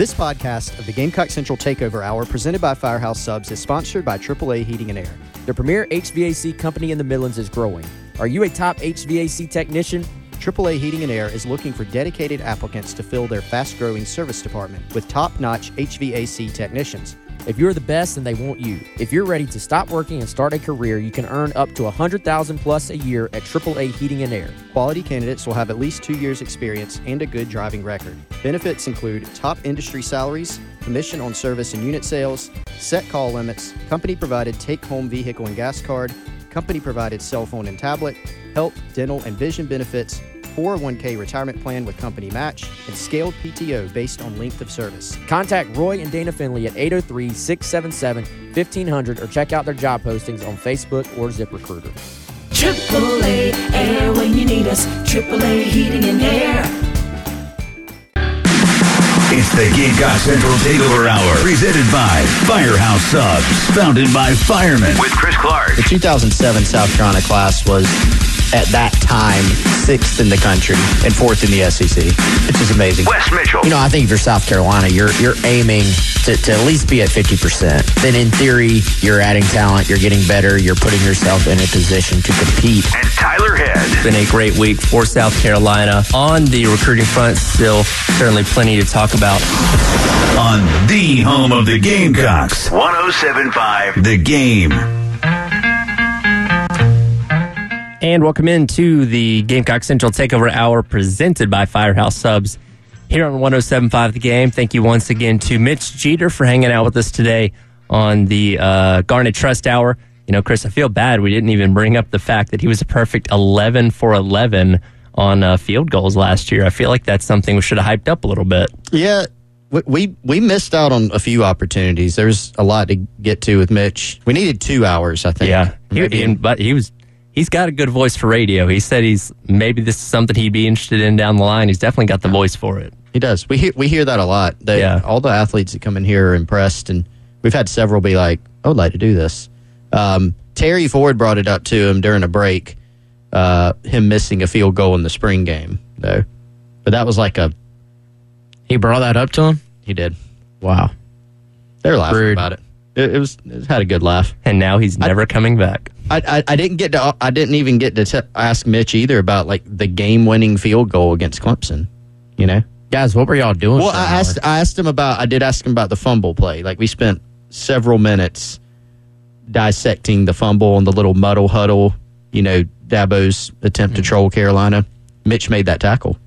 This podcast of the Gamecock Central Takeover Hour, presented by Firehouse Subs, is sponsored by AAA Heating and Air. The premier HVAC company in the Midlands is growing. Are you a top HVAC technician? AAA Heating and Air is looking for dedicated applicants to fill their fast growing service department with top notch HVAC technicians. If you're the best, then they want you. If you're ready to stop working and start a career, you can earn up to 100000 plus a year at AAA Heating and Air. Quality candidates will have at least two years' experience and a good driving record. Benefits include top industry salaries, commission on service and unit sales, set call limits, company provided take home vehicle and gas card, company provided cell phone and tablet, health, dental, and vision benefits, 401k retirement plan with company match, and scaled PTO based on length of service. Contact Roy and Dana Finley at 803 677 1500 or check out their job postings on Facebook or ZipRecruiter. AAA Air when you need us. AAA Heating and Air. It's the Gamecock Central Takeover Hour, presented by Firehouse Subs, founded by firemen. With Chris Clark. The 2007 South Carolina class was at that time sixth in the country and fourth in the SEC, which is amazing. Wes Mitchell. You know, I think if you're South Carolina, you're you're aiming to, to at least be at 50%. Then in theory, you're adding talent, you're getting better, you're putting yourself in a position to compete. and Tyler Head. has been a great week for South Carolina. On the recruiting front, still certainly plenty to talk about. On the home of the Gamecocks. 1075 The Game. And welcome into the Gamecock Central Takeover Hour presented by Firehouse Subs here on 1075 The Game. Thank you once again to Mitch Jeter for hanging out with us today on the uh, Garnet Trust Hour. You know, Chris, I feel bad we didn't even bring up the fact that he was a perfect 11 for 11 on uh, field goals last year. I feel like that's something we should have hyped up a little bit. Yeah, we, we we missed out on a few opportunities. There's a lot to get to with Mitch. We needed two hours, I think. Yeah, he, and- but he was. He's got a good voice for radio. He said he's maybe this is something he'd be interested in down the line. He's definitely got the voice for it. He does. We hear we hear that a lot. They, Yeah. All the athletes that come in here are impressed, and we've had several be like, "I would like to do this." Um, Terry Ford brought it up to him during a break. Uh, him missing a field goal in the spring game, though. But that was like a He brought that up to him? he did. Wow. They're laughing Rude. about it. It, it was it had a good laugh. And now he's never coming back. I, I I didn't get to I didn't even get to t- ask Mitch either about like the game winning field goal against Clemson. You know. Guys, what were y'all doing? Well, I an hour? asked I asked him about I did ask him about the fumble play. Like we spent several minutes dissecting the fumble and the little muddle huddle. You know, Dabo's attempt to mm. troll Carolina. Mitch made that tackle.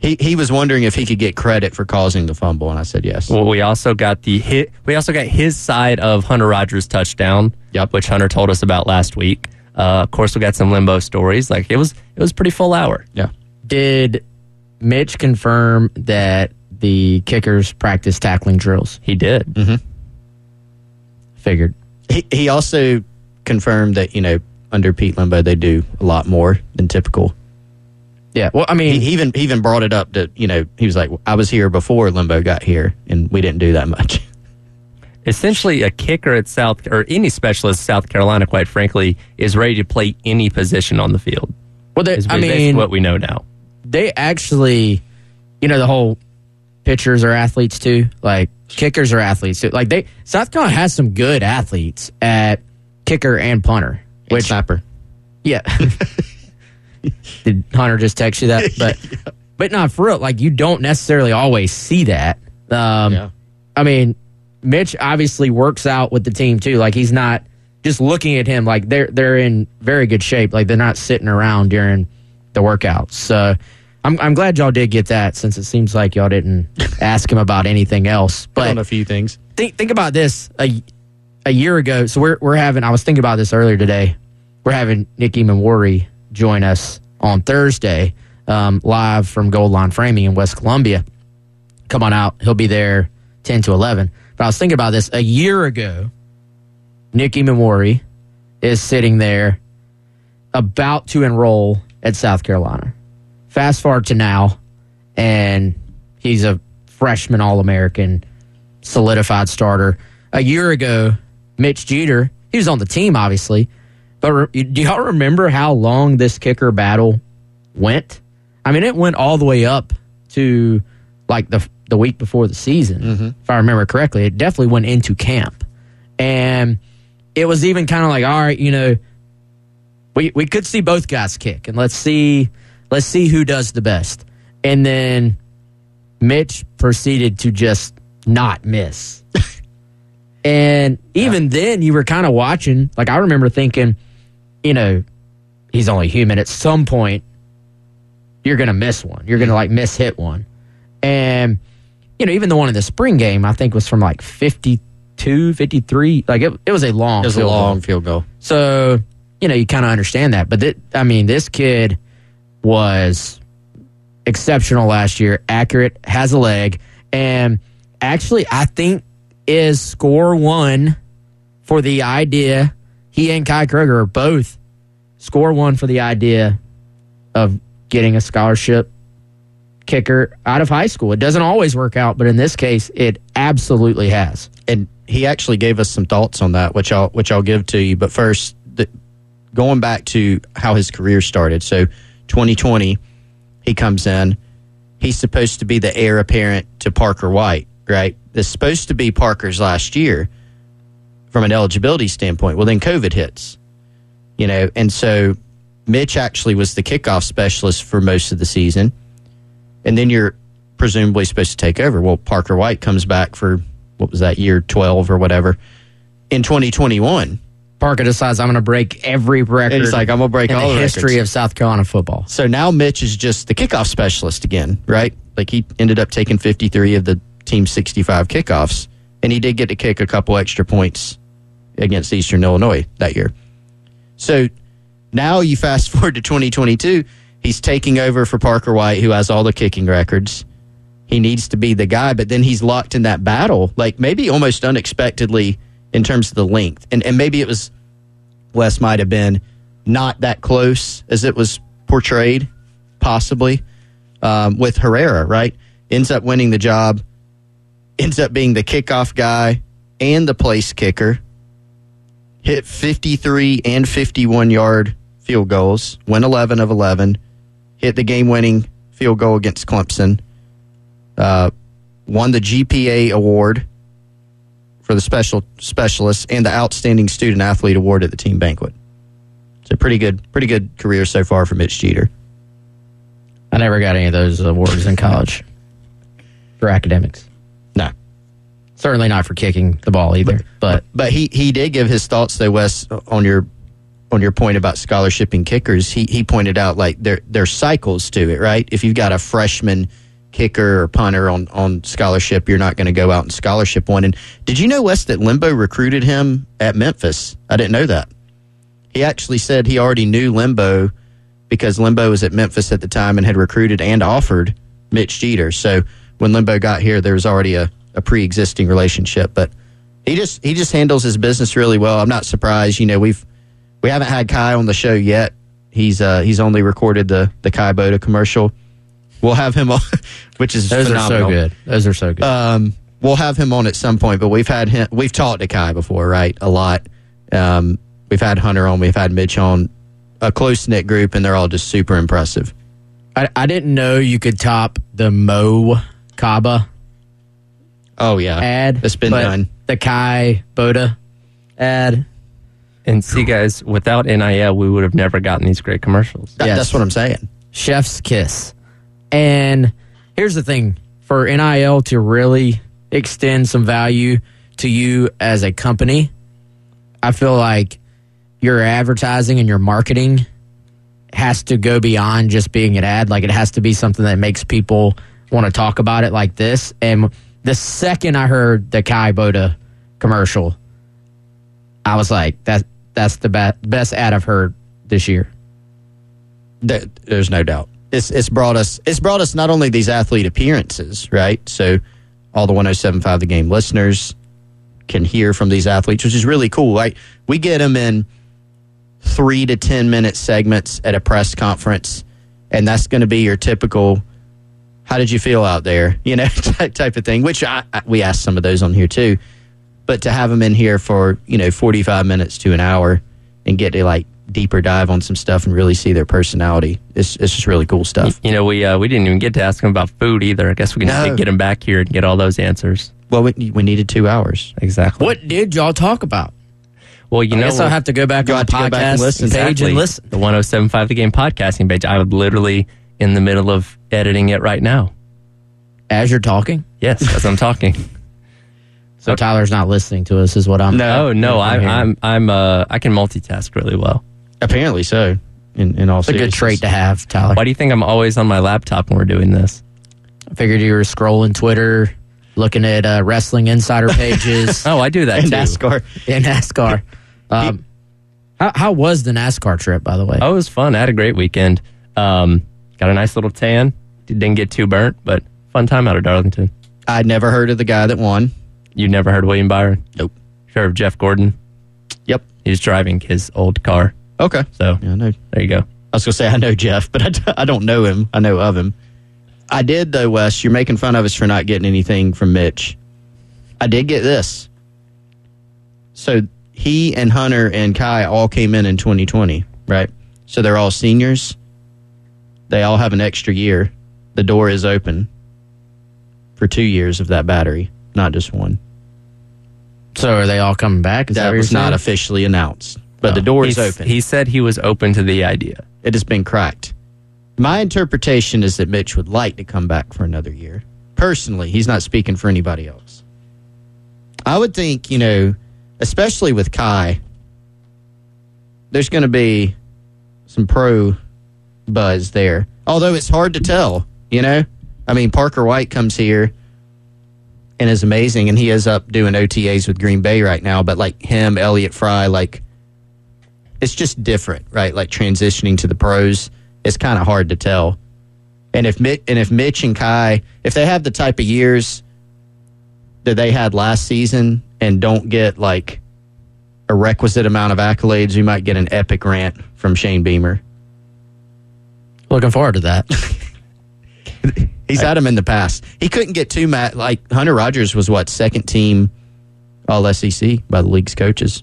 He he was wondering if he could get credit for causing the fumble, and I said yes. Well, we also got the hit. We also got his side of Hunter Rogers' touchdown, Yep. which Hunter told us about last week. Uh, of course, we got some Lembo stories. Like it was, it was a pretty full hour. yeah. Did Mitch confirm that the kickers practice tackling drills? He did. Mm-hmm. Figured. He he also confirmed that you know under Pete Lembo they do a lot more than typical. Yeah. Well, I mean, he even he even brought it up that you know he was like I was here before Lembo got here and we didn't do that much. Essentially, a kicker at South or any specialist at South Carolina, quite frankly, is ready to play any position on the field. well, they, Is I mean, what we know now. they actually, you know, the whole pitchers are athletes too. Like kickers are athletes too. Like they, South Carolina has some good athletes at kicker and punter. Which Which, snapper? yeah. Did Hunter just text you that? But, but not for real. Like you don't necessarily always see that. Um, Yeah. I mean, Mitch obviously works out with the team too. Like he's not just looking at him like they're they're in very good shape. Like they're not sitting around during the workouts. So I'm I'm glad y'all did get that since it seems like y'all didn't ask him about anything else. But on a few things. think think about this a a year ago. So we're we're having. I was thinking about this earlier today. We're having Nick Emmanwori join us on Thursday, um, live from Gold Line Framing in West Columbia. Come on out. He'll be there ten to eleven. But I was thinking about this a year ago. Nick Emmanwori is sitting there, about to enroll at South Carolina. Fast forward to now, and he's a freshman All American solidified starter. A year ago, Mitch Jeter, he was on the team, obviously. But re- do y'all remember how long this kicker battle went? I mean, it went all the way up to like the the week before the season, mm-hmm. if I remember correctly. It definitely went into camp, and it was even kind of like, all right, you know, we we could see both guys kick, and let's see let's see who does the best. And then Mitch proceeded to just not miss. and even then, you were kind of watching. Like I remember thinking, you know, he's only human. At some point, you're gonna miss one. You're gonna like miss hit one. And you know, even the one in the spring game, I think was from like 52, 53. Like it, it was a long. It was a field goal. long field goal. So, you know, you kind of understand that. But, th- I mean, this kid was exceptional last year, accurate, has a leg, and actually, I think is score one for the idea. He and Kai Kroeger both score one for the idea of getting a scholarship kicker out of high school. It doesn't always work out, but in this case, it absolutely has. and he actually gave us some thoughts on that, which I'll which I'll give to you. But first, the, going back to how his career started. So, 2020, he comes in. He's supposed to be the heir apparent to Parker White, right? This is supposed to be Parker's last year from an eligibility standpoint. Well, then COVID hits, you know, and so Mitch actually was the kickoff specialist for most of the season, and then you're presumably supposed to take over. Well, Parker White comes back for what was that year 12 or whatever in 2021 Parker decides I'm going to break every record. he's like i'm gonna break all the the history records. of South Carolina football. so now mitch is just the kickoff specialist again right like he ended up taking 53 of the team's 65 kickoffs and he did get to kick a couple extra points against eastern illinois that year so now you fast forward to 2022 he's taking over for parker white who has all the kicking records he needs to be the guy, but then he's locked in that battle, like maybe almost unexpectedly in terms of the length. And and maybe it was Wes might have been not that close as it was portrayed, possibly, um, with Herrera, right? Ends up winning the job, ends up being the kickoff guy and the place kicker. Hit 53 and 51 yard field goals, win 11 of 11, hit the game winning field goal against Clemson uh, won the GPA award for the special specialist and the outstanding student athlete award at the team banquet. It's a pretty good, pretty good career so far for Mitch Jeter. I never got any of those awards in college for academics. Certainly not for kicking the ball either. But, but he he did give his thoughts though, Wes, on your on your point about scholarship scholarshiping kickers. He he pointed out like there there's cycles to it, right? If you've got a freshman kicker or punter on on scholarship, you're not going to go out and scholarship one. And did you know Wes that Lembo recruited him at Memphis? I didn't know that. He actually said he already knew Lembo because Lembo was at Memphis at the time and had recruited and offered Mitch Jeter. So when Lembo got here, there was already a, a pre existing relationship. But he just he just handles his business really well. I'm not surprised. You know, we've we haven't had Kai on the show yet. He's uh he's only recorded the the Kai Boda commercial. We'll have him on, which is those are so good. Those are so good. Um, we'll have him on at some point, but we've had him. We've talked to Kai before, right? A lot. Um, we've had Hunter on. We've had Mitch on. A close knit group, and they're all just super impressive. I, I didn't know you could top the Mo Kaba Oh yeah, ad. It's been but done. The Kai Boda ad. And see, guys, without NIL, we would have never gotten these great commercials. That- Yes. That's what I'm saying. chef's kiss. And here's the thing for NIL to really extend some value to you as a company, I feel like your advertising and your marketing has to go beyond just being an ad. Like it has to be something that makes people want to talk about it like this. And the second I heard the Kai Boda commercial, I was like, that that's the be- best ad I've heard this year. There's no doubt. It's it's brought us it's brought us not only these athlete appearances, right? So all the 1075 the game listeners can hear from these athletes, which is really cool. Right? We get them in three to ten minute segments at a press conference, and that's going to be your typical. How did you feel out there? You know, type type of thing. Which I, I, we asked some of those on here too, but to have them in here for you know 45 minutes to an hour and get to like deeper dive on some stuff and really see their personality. It's it's just really cool stuff. You know, we uh, we didn't even get to ask them about food either. I guess we can No. get them back here and get all those answers. Well, we, we needed two hours. Exactly. What did y'all talk about? Well, you I know, guess I'll have to go back You'll on the have to go back and podcast listen. page Exactly. and listen. The 1075 The Game podcasting page. I would literally in the middle of editing it right now. As you're talking. Yes, as I'm talking. So Tyler's not listening to us, is what I'm. Oh no, I'm I'm. I'm I'm uh I can multitask really well. Apparently so. In, in all It's a good trait to have, Tyler. Why do you think I'm always on my laptop when we're doing this? I figured you were scrolling Twitter, looking at uh, wrestling insider pages Oh, I do that And too. NASCAR. and NASCAR. Um, how, how was the NASCAR trip, by the way? Oh, it was fun. I had a great weekend. Um, got a nice little tan. Didn't get too burnt, but fun time out of Darlington. I'd never heard of the guy that won. You never heard of William Byron? Nope. Sheriff Jeff Gordon. Yep. He's driving his old car. Okay. So Yeah, I know. there you go. I was going to say I know Jeff, but I, d- I don't know him. I know of him. I did, though, Wes. You're making fun of us for not getting anything from Mitch. I did get this. So he and Hunter and Kai all came in in 2020, right? So they're all seniors. They all have an extra year. The door is open for two years of that battery, not just one. So are they all coming back? Is that, That was not officially announced, but the oh. door is open. He said he was open to the idea. it has been cracked. My interpretation is that Mitch would like to come back for another year. Personally, he's not speaking for anybody else. I would think, you know, especially with Kai, there's going to be some pro buzz there. Although it's hard to tell, you know? I mean, Parker White comes here and is amazing, and he is up doing OTAs with Green Bay right now, but like him, Elliot Fry, like, it's just different, right? Like transitioning to the pros, it's kind of hard to tell. And if Mitch, and if Mitch and Kai, if they have the type of years that they had last season and don't get like a requisite amount of accolades, we might get an epic rant from Shane Beamer. Looking forward to that. He's had him in the past. He couldn't get too mad. Like Hunter Rogers was what second team All SEC by the league's coaches.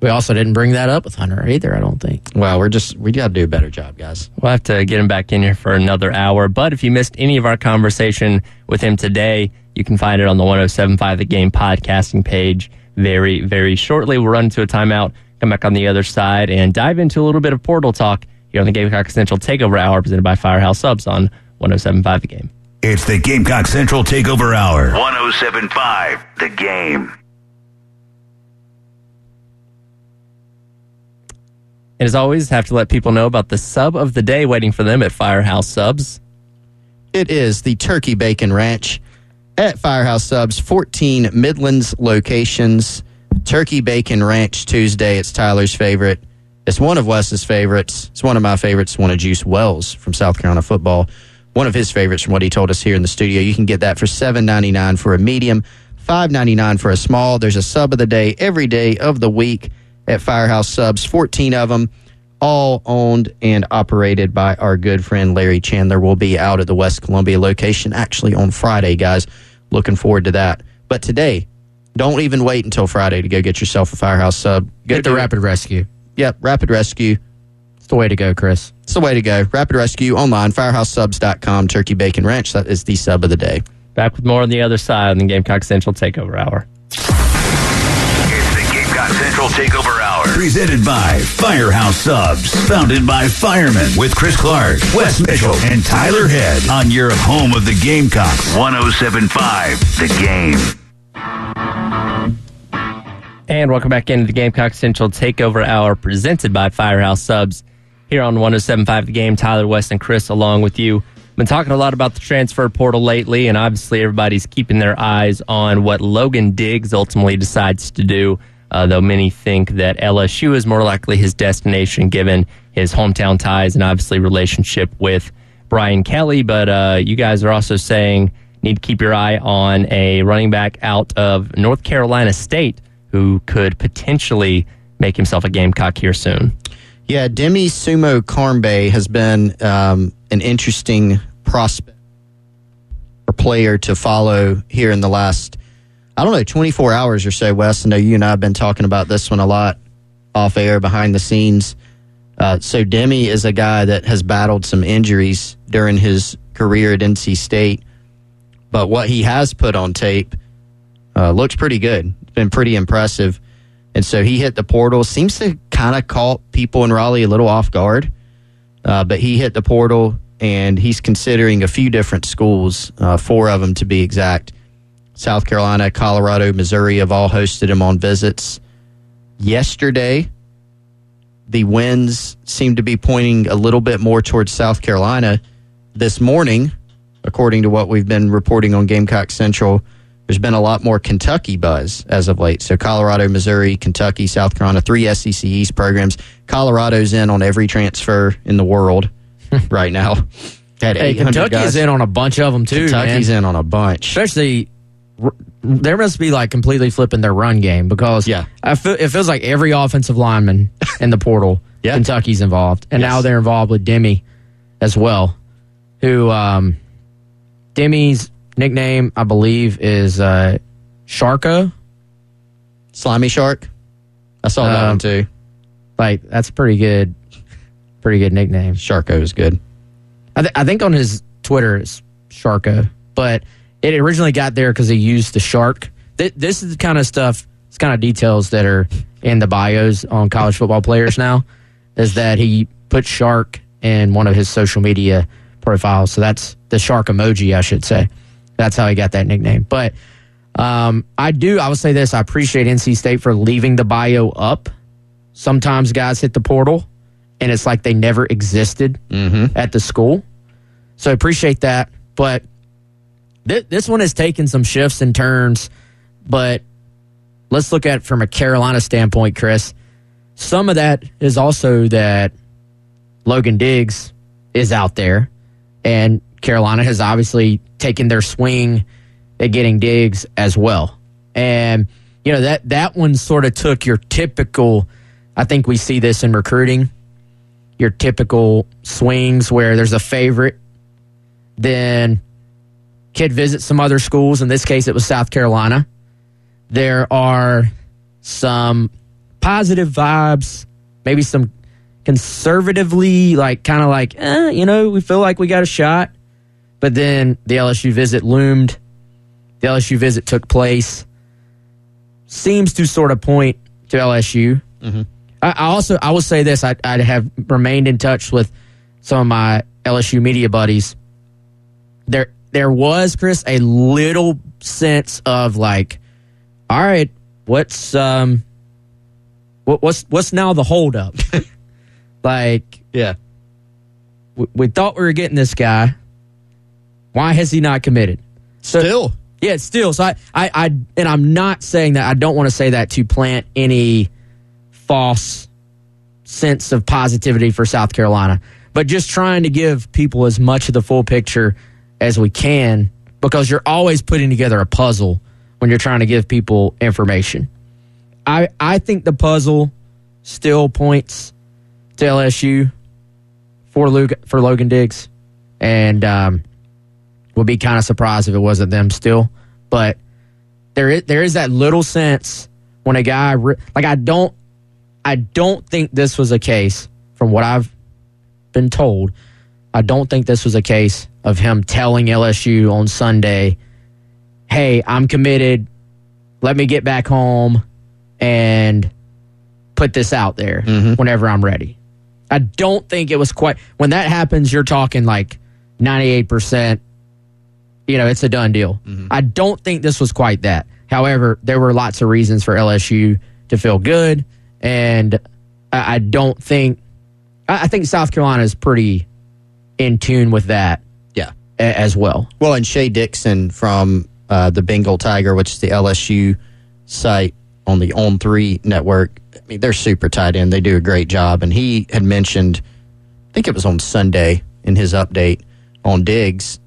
we also didn't bring that up with Hunter either, I don't think. Well, we're just we got to do a better job, guys. We'll have to get him back in here for another hour. But if you missed any of our conversation with him today, you can find it on the 1075 The Game podcasting page very, very shortly. We'll run into a timeout, come back on the other side, and dive into a little bit of portal talk here on the Gamecock Central Takeover Hour presented by Firehouse Subs on 1075 The Game. It's the Gamecock Central Takeover Hour. 1075 The Game. And as always, have to let people know about the sub of the day waiting for them at Firehouse Subs. It is the Turkey Bacon Ranch at Firehouse Subs, 14 Midlands locations. Turkey Bacon Ranch Tuesday. It's Tyler's favorite. It's one of Wes's favorites. It's one of my favorites. One of Juice Wells from South Carolina football. One of his favorites from what he told us here in the studio. You can get that for $7.99 for a medium, $5.99 for a small. There's a sub of the day every day of the week at Firehouse Subs, 14 of them all owned and operated by our good friend Larry Chandler. Will be out at the West Columbia location actually on Friday, guys. Looking forward to that. But today, don't even wait until Friday to go get yourself a Firehouse sub. Go Get the. Rapid Rescue. Yep, Rapid Rescue. It's the way to go, Chris. It's the way to go. Rapid Rescue online, firehousesubs.com, Turkey Bacon Ranch. That is the sub of the day. Back with more on the other side on the Gamecock Central Takeover Hour. It's the Gamecock Central Takeover Hour. Presented by Firehouse Subs. Founded by firemen with Chris Clark, Wes Mitchell, and Tyler Head on your home of the Gamecocks. 1075 The Game. And welcome back into the Gamecock Central Takeover Hour presented by Firehouse Subs here on 1075 The Game. Tyler Wes and Chris along with you. Been talking a lot about the transfer portal lately, and obviously everybody's keeping their eyes on what Logan Diggs ultimately decides to do. Uh, though many think that LSU is more likely his destination given his hometown ties and obviously relationship with Brian Kelly. But uh, you guys are also saying need to keep your eye on a running back out of North Carolina State who could potentially make himself a Gamecock here soon. Yeah, Demi Sumo-Karngbaye has been um, an interesting prospect or player to follow here in the last, I don't know, 24 hours or so, Wes. I know you and I have been talking about this one a lot. off air behind the scenes. Uh, so Demi is a guy that has battled some injuries during his career at NC State, but what he has put on tape uh, looks pretty good. Been pretty impressive, and so he hit the portal. Seems to kind of caught people in Raleigh a little off guard, uh, but he hit the portal and he's considering a few different schools, uh, four of them to be exact. South Carolina, Colorado, Missouri have all hosted him on visits. Yesterday, the winds seem to be pointing a little bit more towards South Carolina. This morning, according to what we've been reporting on Gamecock Central, there's been a lot more Kentucky buzz as of late. So Colorado, Missouri, Kentucky, South Carolina, three SEC East programs. Colorado's in on every transfer in the world right now. Had hey, Kentucky's guys. in on a bunch of them too. Kentucky's man. in on a bunch, especially. There must be like completely flipping their run game because yeah, I feel, it feels like every offensive lineman in the portal, yeah. Kentucky's involved, and yes. now they're involved with Demi as well, who um, Demi's nickname I believe is uh, Sharko, Slimy Shark. I saw um, that one too. Like that's pretty good pretty good nickname. Sharko is good. I, th- I think on his Twitter it's Sharko, but it originally got there because he used the shark. Th- this is the kind of stuff, it's kind of details that are in the bios on college football players now, is that he put shark in one of his social media profiles. So that's the shark emoji, I should say. That's how he got that nickname. But um, I do, I would say this I appreciate NC State for leaving the bio up. Sometimes guys hit the portal and it's like they never existed mm-hmm. at the school. So I appreciate that. But th- this one has taken some shifts and turns. But let's look at it from a Carolina standpoint, Chris. Some of that is also that Logan Diggs is out there, and Carolina has obviously taken their swing at getting Diggs as well. And you know that that one sort of took your typical. I think we see this in recruiting your typical swings where there's a favorite, then kid visits some other schools. In this case, it was South Carolina. There are some positive vibes, maybe some conservatively, like kind of like, eh, you know, we feel like we got a shot. But then the LSU visit loomed. The LSU visit took place. Seems to sort of point to LSU. Mm-hmm. I, I also I will say this: I, I have remained in touch with some of my LSU media buddies. There there was Chris a little sense of like, all right, what's um, what, what's what's now the holdup? like, yeah, we, we, thought we were getting this guy. Why has he not committed? So, still, yeah, still. So I, I, I, and I'm not saying that. I don't want to say that to plant any false sense of positivity for South Carolina, but just trying to give people as much of the full picture as we can because you're always putting together a puzzle when you're trying to give people information. I I think the puzzle still points to LSU for Luke, for Logan Diggs, and um, would be kind of surprised if it wasn't them still. But there is there is that little sense when a guy like I don't I don't think this was a case, from what I've been told, I don't think this was a case of him telling LSU on Sunday, hey, I'm committed. Let me get back home and put this out there mm-hmm. whenever I'm ready. I don't think it was quite, when that happens, you're talking like 98%, you know, it's a done deal. Mm-hmm. I don't think this was quite that. However, there were lots of reasons for LSU to feel good and I don't think I think South Carolina is pretty in tune with that. Yeah, as well. Well, and Shea Dixon from uh, the Bengal Tiger, which is the LSU site on the On Three network. I mean, they're super tied in. They do a great job. And he had mentioned, I think it was on Sunday in his update on Diggs,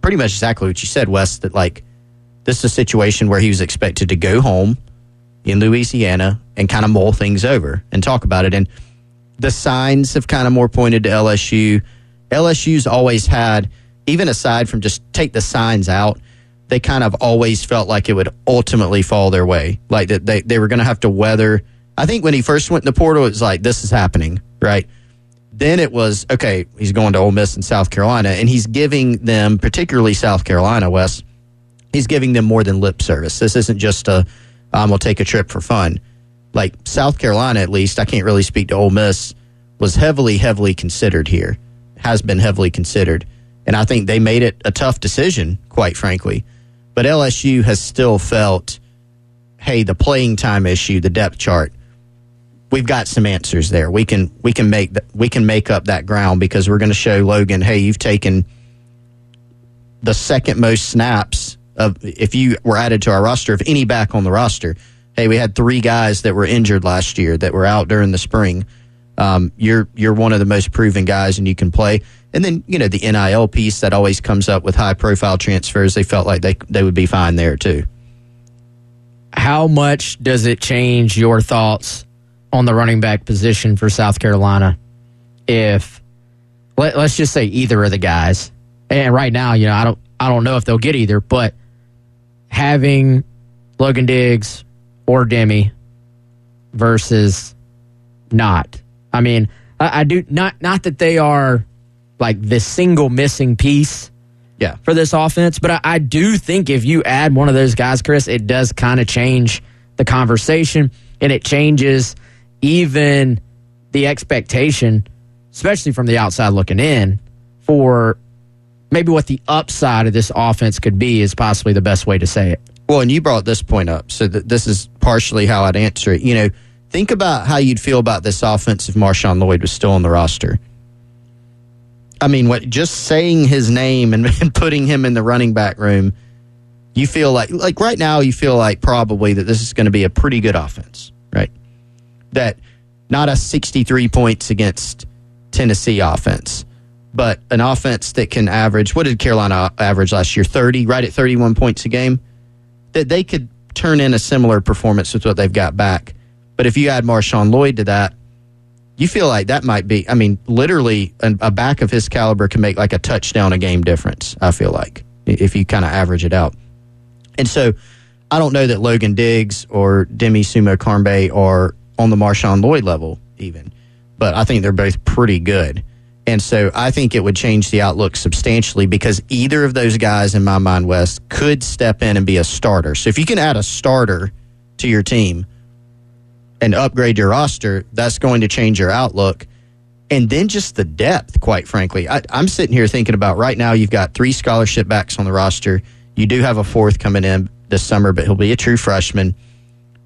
pretty much exactly what you said, Wes. That like this is a situation where he was expected to go home in Louisiana and kind of mull things over and talk about it. And the signs have kind of more pointed to LSU. LSU's always had, even aside from just take the signs out, they kind of always felt like it would ultimately fall their way. Like that they, they were going to have to weather I think when he first went in the portal, it was like, this is happening, right? Then it was, okay, he's going to Ole Miss and South Carolina, and he's giving them, particularly South Carolina, Wes, he's giving them more than lip service. This isn't just a, um, we'll take a trip for fun. Like South Carolina, at least, I can't really speak to Ole Miss, was heavily, heavily considered here, has been heavily considered. And I think they made it a tough decision, quite frankly. But LSU has still felt, hey, the playing time issue, the depth chart, we've got some answers there. We can we can make we can make up that ground because we're going to show Logan, hey, you've taken the second most snaps of if you were added to our roster of any back on the roster. Hey, we had three guys that were injured last year that were out during the spring. Um, you're you're one of the most proven guys, and you can play. And then you know the NIL piece that always comes up with high profile transfers. They felt like they they would be fine there too. How much does it change your thoughts on the running back position for South Carolina if let, us just say either of the guys. And right now, you know, I don't I don't know if they'll get either, but having Logan Diggs or Demi versus not. I mean, I, I do not not that they are like the single missing piece yeah. for this offense. But I, I, do think if you add one of those guys, Chris, it does kind of change the conversation and it changes even the expectation, especially from the outside looking in, for maybe what the upside of this offense could be is possibly the best way to say it. Well, and you brought this point up, so that this is partially how I'd answer it. You know, think about how you'd feel about this offense if Marshawn Lloyd was still on the roster. I mean, what just saying his name and, and putting him in the running back room, you feel like like right now you feel like probably that this is going to be a pretty good offense, right? That not a 63 points against Tennessee offense, but an offense that can average, what did Carolina average last year? 30, right at 31 points a game? That they could turn in a similar performance with what they've got back. But if you add Marshawn Lloyd to that, you feel like that might be, I mean, literally a, back of his caliber can make like a touchdown a game difference, I feel like, if you kind of average it out. And so I don't know that Logan Diggs or Demi Sumo-Karngbaye are on the Marshawn Lloyd level, even. But I think they're both pretty good. And so I think it would change the outlook substantially because either of those guys, in my mind, Wes, could step in and be a starter. So if you can add a starter to your team and upgrade your roster, that's going to change your outlook. And then just the depth, quite frankly. I, am sitting here thinking about right now, you've got three scholarship backs on the roster. You do have a fourth coming in this summer, but he'll be a true freshman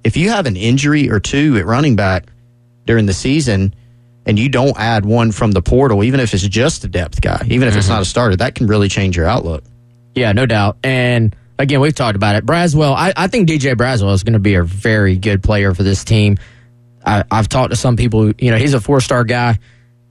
if you have an injury or two at running back during the season and you don't add one from the portal, even if it's just a depth guy, even if mm-hmm. it's not a starter, that can really change your outlook. Yeah, no doubt. And again, we've talked about it. Braswell, I, I think DJ Braswell is going to be a very good player for this team. I, I've talked to some people, you know, he's a four star guy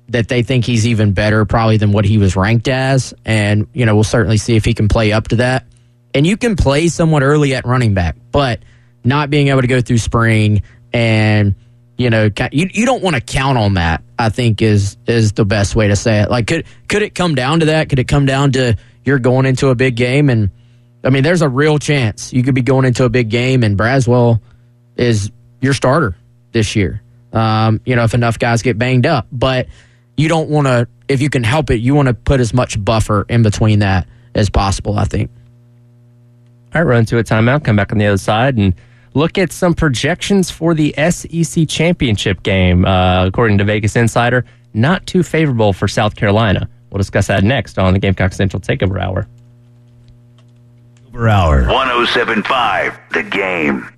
that they think he's even better probably than what he was ranked as. And, you know, we'll certainly see if he can play up to that. And you can play somewhat early at running back, but not being able to go through spring and you know you, you don't want to count on that i think is is the best way to say it. Like could could it come down to that? Could it come down to you're going into a big game and i mean there's a real chance you could be going into a big game and braswell is your starter this year. Um, you know if enough guys get banged up but you don't want to if you can help it you want to put as much buffer in between that as possible i think. All right run to a timeout. Come back on the other side and look at some projections for the SEC championship game. Uh, according to Vegas Insider, not too favorable for South Carolina. We'll discuss that next on the Gamecock Central Takeover Hour. Takeover Hour 1075, the game.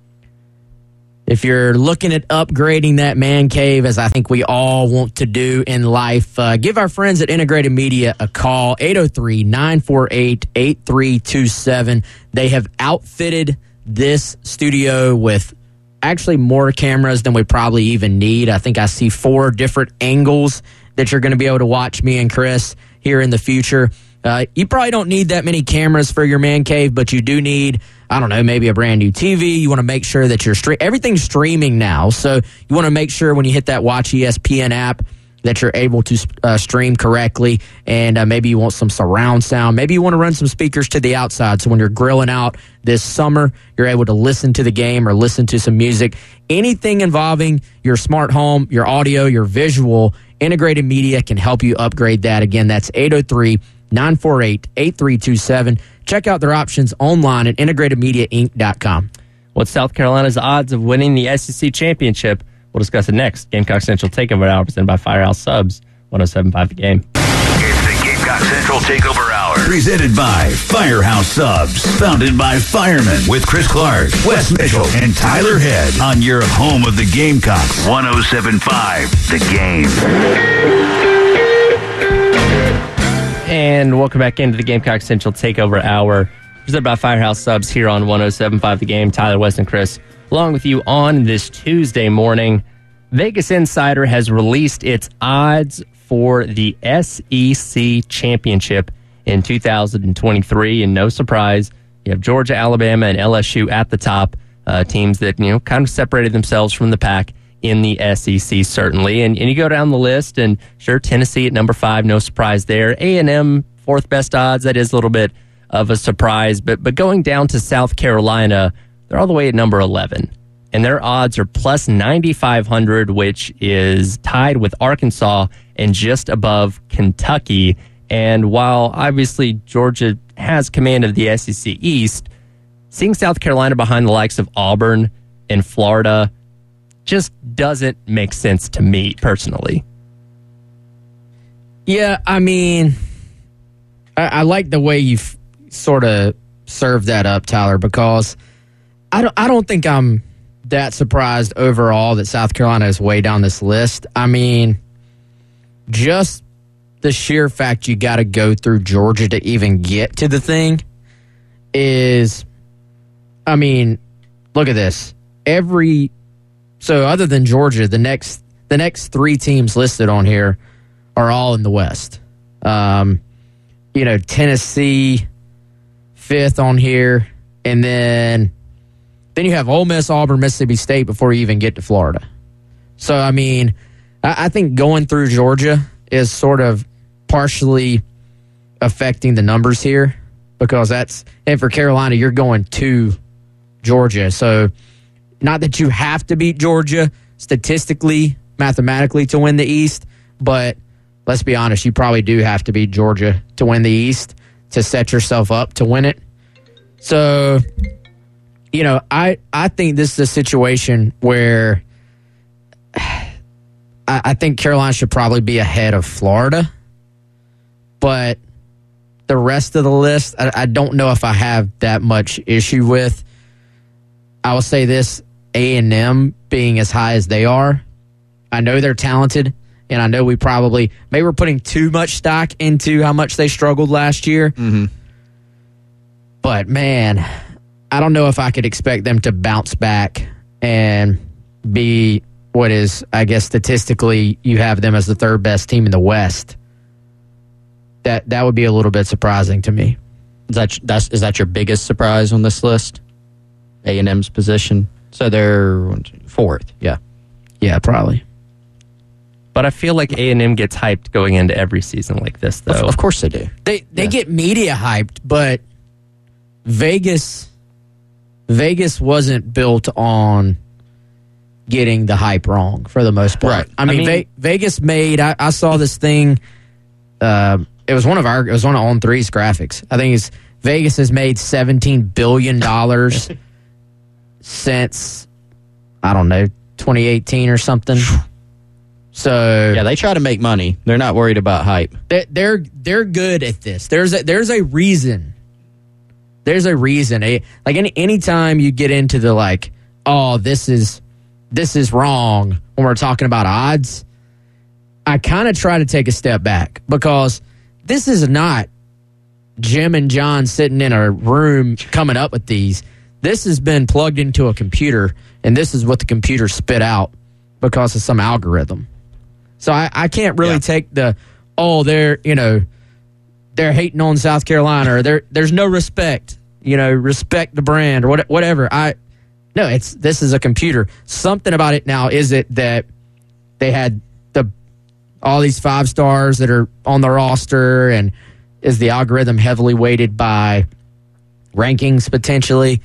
If you're looking at upgrading that man cave, as I think we all want to do in life, uh, give our friends at Integrated Media a call, 803 948 8327. They have outfitted this studio with actually more cameras than we probably even need. I think I see four different angles that you're going to be able to watch me and Chris here in the future. Uh, you probably don't need that many cameras for your man cave, but you do need, I don't know, maybe a brand new TV. You want to make sure that you're everything's streaming now, so you want to make sure when you hit that Watch ESPN app that you're able to uh, stream correctly, and uh, maybe you want some surround sound. Maybe you want to run some speakers to the outside, so when you're grilling out this summer, you're able to listen to the game or listen to some music. Anything involving your smart home, your audio, your visual, integrated media can help you upgrade that. Again, that's 803 948 8327. Check out their options online at integratedmediainc.com. What's South Carolina's odds of winning the SEC championship? We'll discuss it next. Gamecock Central Takeover Hour presented by Firehouse Subs, 1075 the game. It's the Gamecock Central Takeover Hour. Presented by Firehouse Subs. Founded by firemen with Chris Clark, Wes Mitchell, and Tyler Head on your home of the Gamecocks. 1075 The Game. And welcome back into the Gamecock Central Takeover Hour, presented by Firehouse Subs here on 1075 The Game. Tyler, Wes, and Chris, along with you on this Tuesday morning. Vegas Insider has released its odds for the SEC Championship in 2023. And no surprise, you have Georgia, Alabama, and LSU at the top, uh, teams that, you know, kind of separated themselves from the pack in the SEC, certainly. And, and you go down the list, and sure, Tennessee at number five, no surprise there. A&M, fourth best odds, that is a little bit of a surprise. But, but going down to South Carolina, they're all the way at number 11. And their odds are plus 9,500, which is tied with Arkansas and just above Kentucky. And while obviously Georgia has command of the SEC East, seeing South Carolina behind the likes of Auburn and Florida just doesn't make sense to me personally. Yeah, I mean, I, I like the way you've sort of served that up, Tyler, because I don't, I don't think I'm that surprised overall that South Carolina is way down this list. I mean, just the sheer fact you got to go through Georgia to even get to the thing is, I mean, look at this. Every so other than Georgia, the next the next three teams listed on here are all in the West. Um, you know, Tennessee fifth on here, and then then you have Ole Miss, Auburn, Mississippi State before you even get to Florida. So I mean, I, I think going through Georgia is sort of partially affecting the numbers here because that's and for Carolina you're going to Georgia, so not that you have to beat Georgia statistically, mathematically to win the East, but let's be honest, you probably do have to beat Georgia to win the East to set yourself up to win it. So, you know, I I think this is a situation where I, I think Carolina should probably be ahead of Florida, but the rest of the list, I, I don't know if I have that much issue with. I will say this: a and M being as high as they are. I know they're talented, and I know we probably maybe we're putting too much stock into how much they struggled last year. Mm-hmm. But man, I don't know if I could expect them to bounce back and be what is, I guess, statistically, you have them as the third best team in the West. That that would be a little bit surprising to me. Is that that's is that your biggest surprise on this list? A and M's position. So they're fourth. Yeah. Yeah, probably. But I feel like A and M gets hyped going into every season like this, though. Of, of course they do. They they yeah. get media hyped, but Vegas Vegas wasn't built on getting the hype wrong for the most part. Right. I mean, I mean Vegas made. I, I, saw this thing. Uh, it was one of our. It was one of On Three's graphics. I think it's Vegas has made seventeen billion dollars since I don't know 2018 or something. So yeah, they try to make money. They're not worried about hype. They're they're, they're good at this. There's a, there's a reason. There's a reason. A, like any anytime you get into the like, oh, this is this is wrong when we're talking about odds. I kind of try to take a step back because this is not Jim and John sitting in a room coming up with these. This has been plugged into a computer, and this is what the computer spit out because of some algorithm. So I, I can't really yeah. take the oh they're you know they're hating on South Carolina or there there's no respect you know respect the brand or what, whatever. I no, it's this is a computer. Something about it now is it that they had the all these five stars that are on the roster, and is the algorithm heavily weighted by rankings potentially?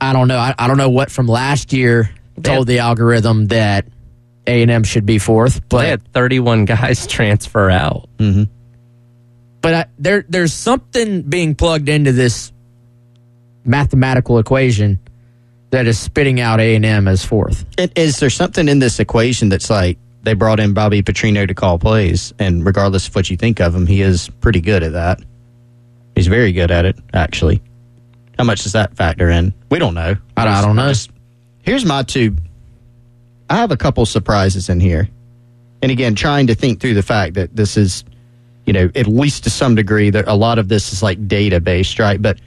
I don't know. I, I don't know what from last year told the algorithm that A and M should be fourth, but they had 31 guys transfer out. Mm-hmm. But I, there there's something being plugged into this mathematical equation that is spitting out A and M as fourth. And Is there something in this equation that's like they brought in Bobby Petrino to call plays, and regardless of what you think of him, he is pretty good at that. He's very good at it, actually. How much does that factor in? We don't know. I don't- I don't know. Just- here's my two. I have a couple surprises in here, and again, trying to think through the fact that this is, you know, at least to some degree, that a lot of this is like data based, right? But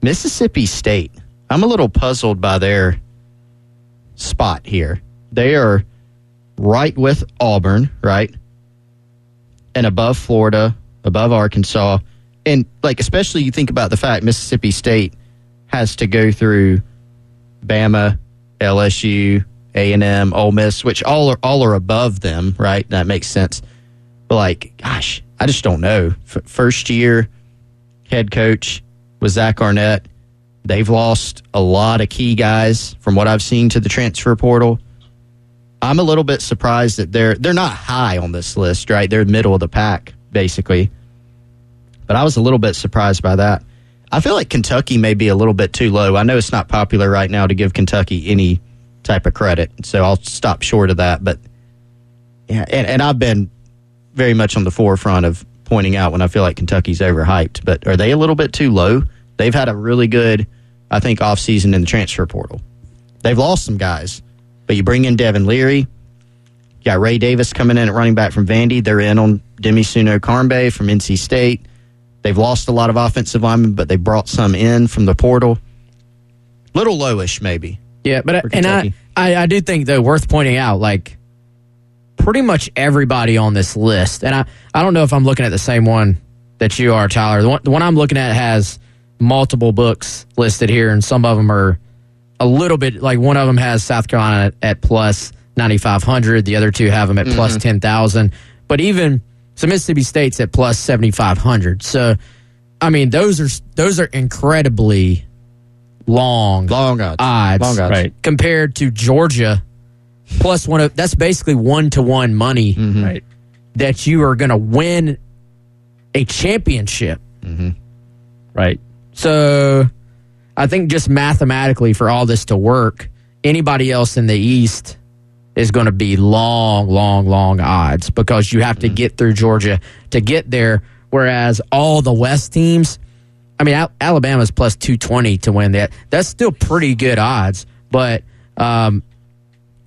Mississippi State, I'm a little puzzled by their spot here. They are right with Auburn, right? And above Florida, above Arkansas. And like especially you think about the fact Mississippi State has to go through Bama, LSU, A&M, Ole Miss, which all are all are above them, right? That makes sense. But like, gosh, I just don't know. F- first year head coach was Zach Arnett. They've lost a lot of key guys from what I've seen to the transfer portal. I'm a little bit surprised that they're they're not high on this list, right? They're middle of the pack, basically. But I was a little bit surprised by that. I feel like Kentucky may be a little bit too low. I know it's not popular right now to give Kentucky any type of credit, so I'll stop short of that. But yeah, and, and I've been very much on the forefront of pointing out when I feel like Kentucky's overhyped. But are they a little bit too low? They've had a really good, I think, offseason in the transfer portal. They've lost some guys, but you bring in Devin Leary. You got Ray Davis coming in at running back from Vandy. They're in on Demie Sumo-Karngbaye from NC State. They've lost a lot of offensive linemen, but they brought some in from the portal. Little lowish, maybe. Yeah, but For and I, I I do think though worth pointing out like pretty much everybody on this list, and I I don't know if I'm looking at the same one that you are, Tyler. The one, the one I'm looking at has multiple books listed here, and some of them are a little bit like one of them has South Carolina at, at plus 9,500. The other two have them at plus mm-hmm. 10,000. But even so, Mississippi State's at plus 7,500. So, I mean, those are those are incredibly long Long odds. odds, Long odds. Right. compared to Georgia plus one of that's basically one to one money mm-hmm. Right. that you are going to win a championship. Mm-hmm. Right. So I think just mathematically for all this to work, anybody else in the East is going to be long, long, long odds because you have to mm-hmm. get through Georgia to get there. Whereas all the West teams, I mean, Al- Alabama's plus 220 to win that. That's still pretty good odds, but um,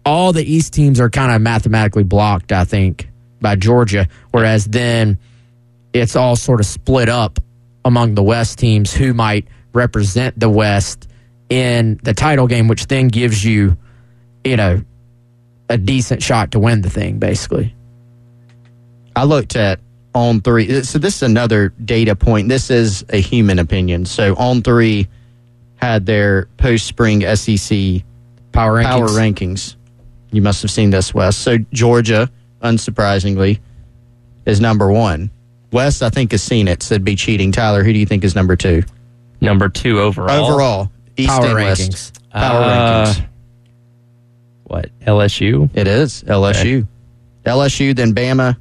all the East teams are kind of mathematically blocked, I think, by Georgia. Whereas then it's all sort of split up among the West teams who might represent the West in the title game, which then gives you, you know, a decent shot to win the thing, basically. I looked at On3. So this is another data point. This is a human opinion. So On3 had their post spring SEC Power rankings. power rankings. You must have seen this, Wes. So Georgia, unsurprisingly, is number one. Wes, I think, has seen it. Said be cheating. Tyler, who do you think is number two? Number two overall. Overall, East Power and rankings. West. Power Uh, rankings. What? LSU? It is LSU. LSU, then Bama,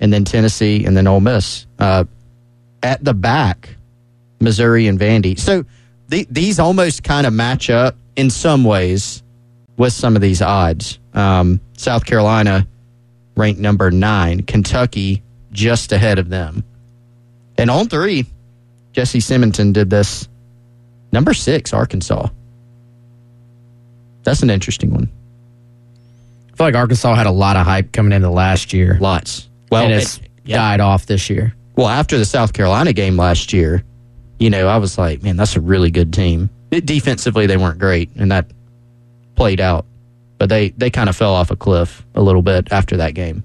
and then Tennessee, and then Ole Miss. Uh, at the back, Missouri and Vandy. So the, these almost kind of match up in some ways with some of these odds. Um, South Carolina ranked number nine, Kentucky just ahead of them. And On3, Jesse Simonton did this. Number six, Arkansas. That's an interesting one. I feel like Arkansas had a lot of hype coming into last year. Lots. Well, and it's it- yeah. died off this year. Well, after the South Carolina game last year, you know, I was like, man, that's a really good team. It, defensively, they weren't great, and that played out. But they, they kind of fell off a cliff a little bit after that game.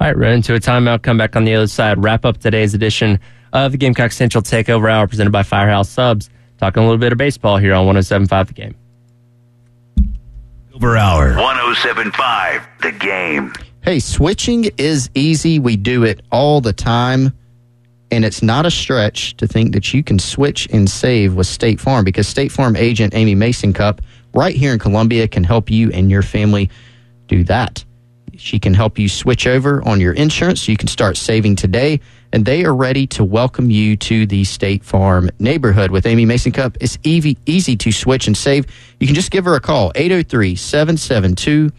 All right, run into a timeout. Come back on the other side. Wrap up today's edition of the Gamecock Central Takeover Hour presented by Firehouse Subs. Talking a little bit of baseball here on 107.5 The Game. Over hour. 1075, the game. Hey, switching is easy. We do it all the time. And it's not a stretch to think that you can switch and save with State Farm because State Farm agent Amy Mason Cup right here in Columbia can help you and your family do that. She can help you switch over on your insurance so you can start saving today. And they are ready to welcome you to the State Farm neighborhood. With Amy Mason Cup, it's easy, easy to switch and save. You can just give her a call, 803 772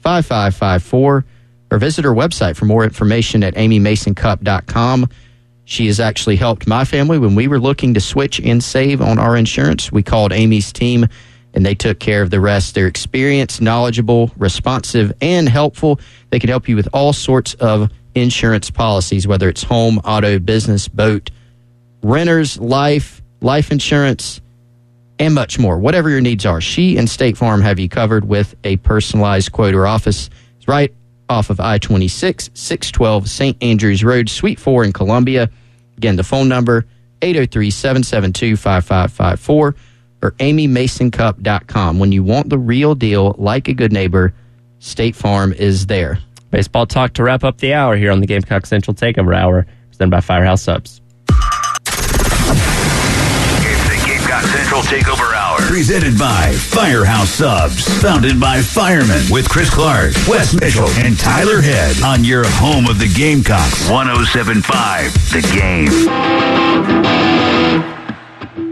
5554, or visit her website for more information at amymasoncup.com. She has actually helped my family when we were looking to switch and save on our insurance. We called Amy's team and they took care of the rest. They're experienced, knowledgeable, responsive, and helpful. They can help you with all sorts of insurance policies, whether it's home, auto, business, boat, renters, life, life insurance, and much more. Whatever your needs are, she and State Farm have you covered with a personalized quote. or office is right off of I 26, 612 St. Andrews Road, Suite 4 in Columbia. Again, the phone number 803 772 5554 or amymasoncup.com. When you want the real deal, like a good neighbor, State Farm is there. Baseball talk to wrap up the hour here on the Gamecock Central Takeover Hour, presented by Firehouse Subs. Central Takeover Hour. Presented by Firehouse Subs. Founded by firemen with Chris Clark, Wes Mitchell, and Tyler Head on your home of the Gamecocks. 1075, the game.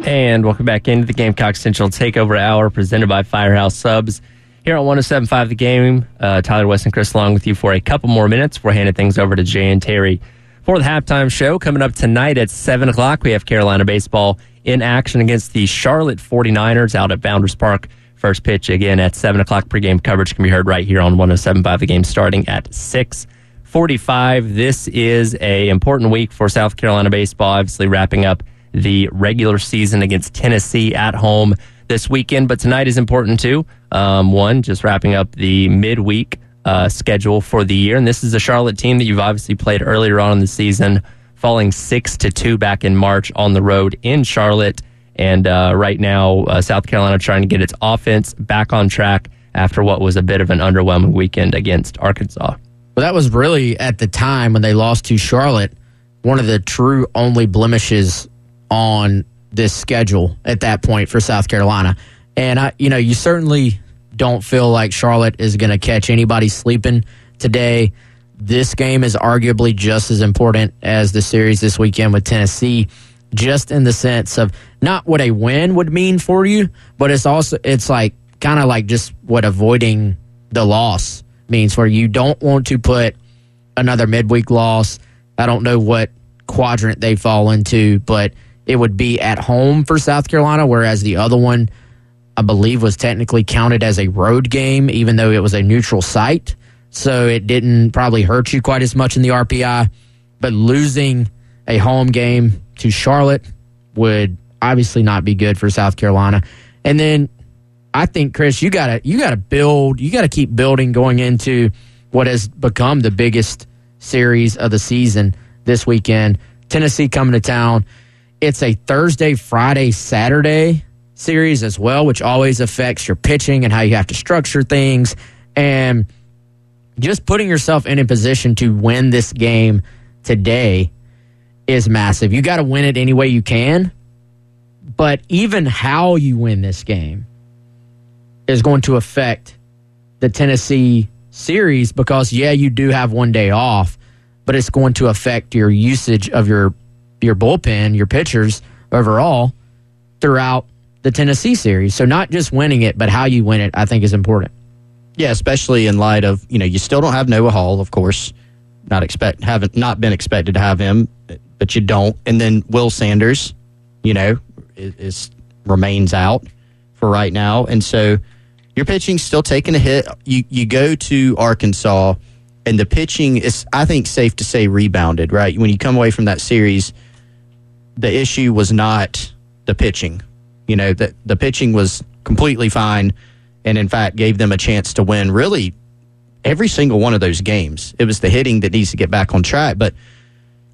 And welcome back into the Gamecock Central Takeover Hour presented by Firehouse Subs. Here on 1075 The Game, uh, Tyler Wes and Chris along with you for a couple more minutes. We're handing things over to Jay and Terry for the halftime show. Coming up tonight at 7 o'clock, we have Carolina baseball in action against the Charlotte 49ers out at Founders Park. First pitch again at 7 o'clock. Pregame coverage can be heard right here on 1075 The Game starting at 645. This is a important week for South Carolina baseball, obviously wrapping up the regular season against Tennessee at home this weekend. But tonight is important too. Um, one, just wrapping up the midweek uh, schedule for the year, and this is a Charlotte team that you've obviously played earlier on in the season, falling six to two back in March on the road in Charlotte. And uh, right now, uh, South Carolina trying to get its offense back on track after what was a bit of an underwhelming weekend against Arkansas. Well, that was really at the time when they lost to Charlotte, one of the true only blemishes on this schedule at that point for South Carolina. And I, you know, you certainly don't feel like Charlotte is going to catch anybody sleeping today. This game is arguably just as important as the series this weekend with Tennessee, just in the sense of not what a win would mean for you, but it's also it's like kind of like just what avoiding the loss means you. You don't want to put another midweek loss. I don't know what quadrant they fall into, but it would be at home for South Carolina, whereas the other one, I believe, was technically counted as a road game, even though it was a neutral site. So it didn't probably hurt you quite as much in the RPI. But losing a home game to Charlotte would obviously not be good for South Carolina. And then I think Chris, you gotta you gotta build, you gotta keep building going into what has become the biggest series of the season this weekend. Tennessee coming to town it's a Thursday, Friday, Saturday series as well, which always affects your pitching and how you have to structure things. And just putting yourself in a position to win this game today is massive. You got to win it any way you can. But even how you win this game is going to affect the Tennessee series because, yeah, you do have one day off, but it's going to affect your usage of your your bullpen, your pitchers overall throughout the Tennessee series. So not just winning it, but how you win it, I think is important. Yeah, especially in light of you know you still don't have Noah Hall, of course, not expect haven't not been expected to have him, but you don't, and then Will Sanders, you know, is, is remains out for right now, and so your pitching's still taking a hit. You you go to Arkansas, and the pitching is I think safe to say rebounded. Right when you come away from that series the issue was not the pitching. You know, that the pitching was completely fine and in fact gave them a chance to win really every single one of those games. It was the hitting that needs to get back on track. But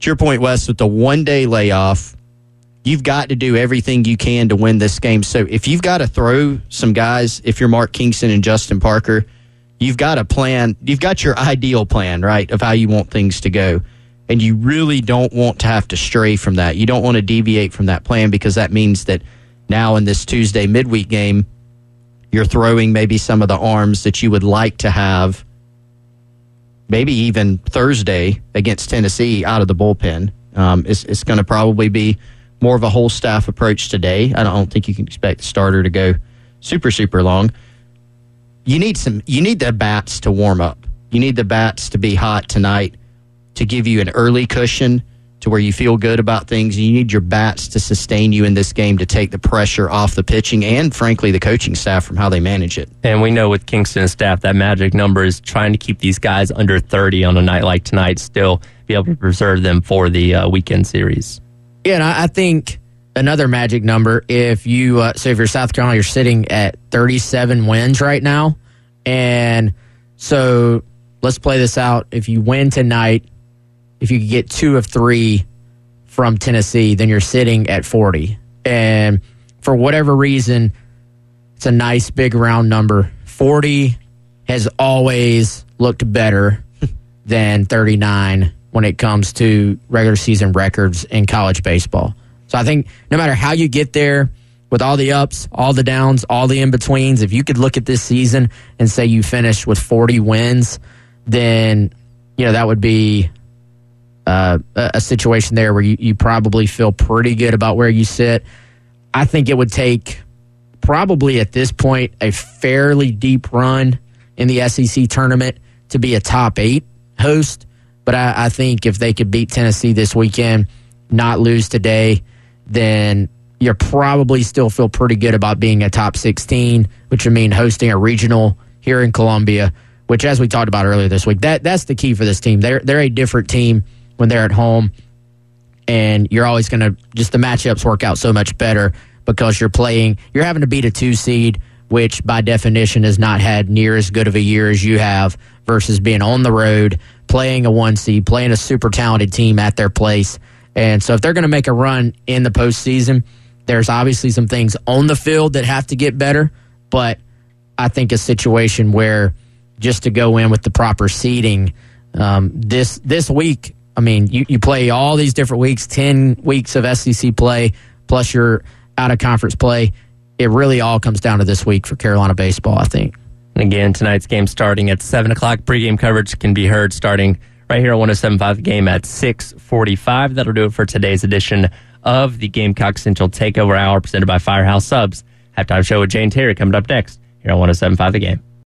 to your point, Wes, with the one day layoff, you've got to do everything you can to win this game. So if you've got to throw some guys, if you're Mark Kingston and Justin Parker, you've got a plan. You've got your ideal plan, right, of how you want things to go. And you really don't want to have to stray from that. You don't want to deviate from that plan because that means that now in this Tuesday midweek game, you're throwing maybe some of the arms that you would like to have, maybe even Thursday against Tennessee out of the bullpen. Um, it's it's going to probably be more of a whole staff approach today. I don't think you can expect the starter to go super super long. You need some. You need the bats to warm up. You need the bats to be hot tonight to give you an early cushion to where you feel good about things. You need your bats to sustain you in this game to take the pressure off the pitching and, frankly, the coaching staff from how they manage it. And we know with Kingston's staff, that magic number is trying to keep these guys under 30 on a night like tonight, still be able to preserve them for the uh, weekend series. Yeah, and I, I think another magic number. If you uh, so if you're South Carolina, you're sitting at 37 wins right now, and so let's play this out. If you win tonight, if you could get two of three from Tennessee, then you're sitting at 40. And for whatever reason, it's a nice big round number. 40 has always looked better than 39 when it comes to regular season records in college baseball. So I think no matter how you get there, with all the ups, all the downs, all the in betweens, if you could look at this season and say you finished with 40 wins, then, you know, that would be uh, a situation there where you, you probably feel pretty good about where you sit. I think it would take probably at this point a fairly deep run in the SEC tournament to be a top eight host. But I, I think if they could beat Tennessee this weekend, not lose today, then you probably still feel pretty good about being a top 16, which would mean hosting a regional here in Columbia, which, as we talked about earlier this week, that that's the key for this team. They're they're a different team when they're at home, and you're always going to just the matchups work out so much better because you're playing, you're having to beat a two seed, which by definition has not had near as good of a year as you have, versus being on the road, playing a one seed, playing a super talented team at their place. And so if they're going to make a run in the postseason, there's obviously some things on the field that have to get better, but I think a situation where just to go in with the proper seeding um, this this week I mean, you, you play all these different weeks, 10 weeks of SEC play, plus your out of conference play. It really all comes down to this week for Carolina baseball, I think. And again, tonight's game starting at 7 o'clock. Pregame coverage can be heard starting right here on 1075 the game at 645. That'll do it for today's edition of the Gamecock Central Takeover Hour presented by Firehouse Subs. Halftime show with Jane Terry coming up next here on 1075 the game.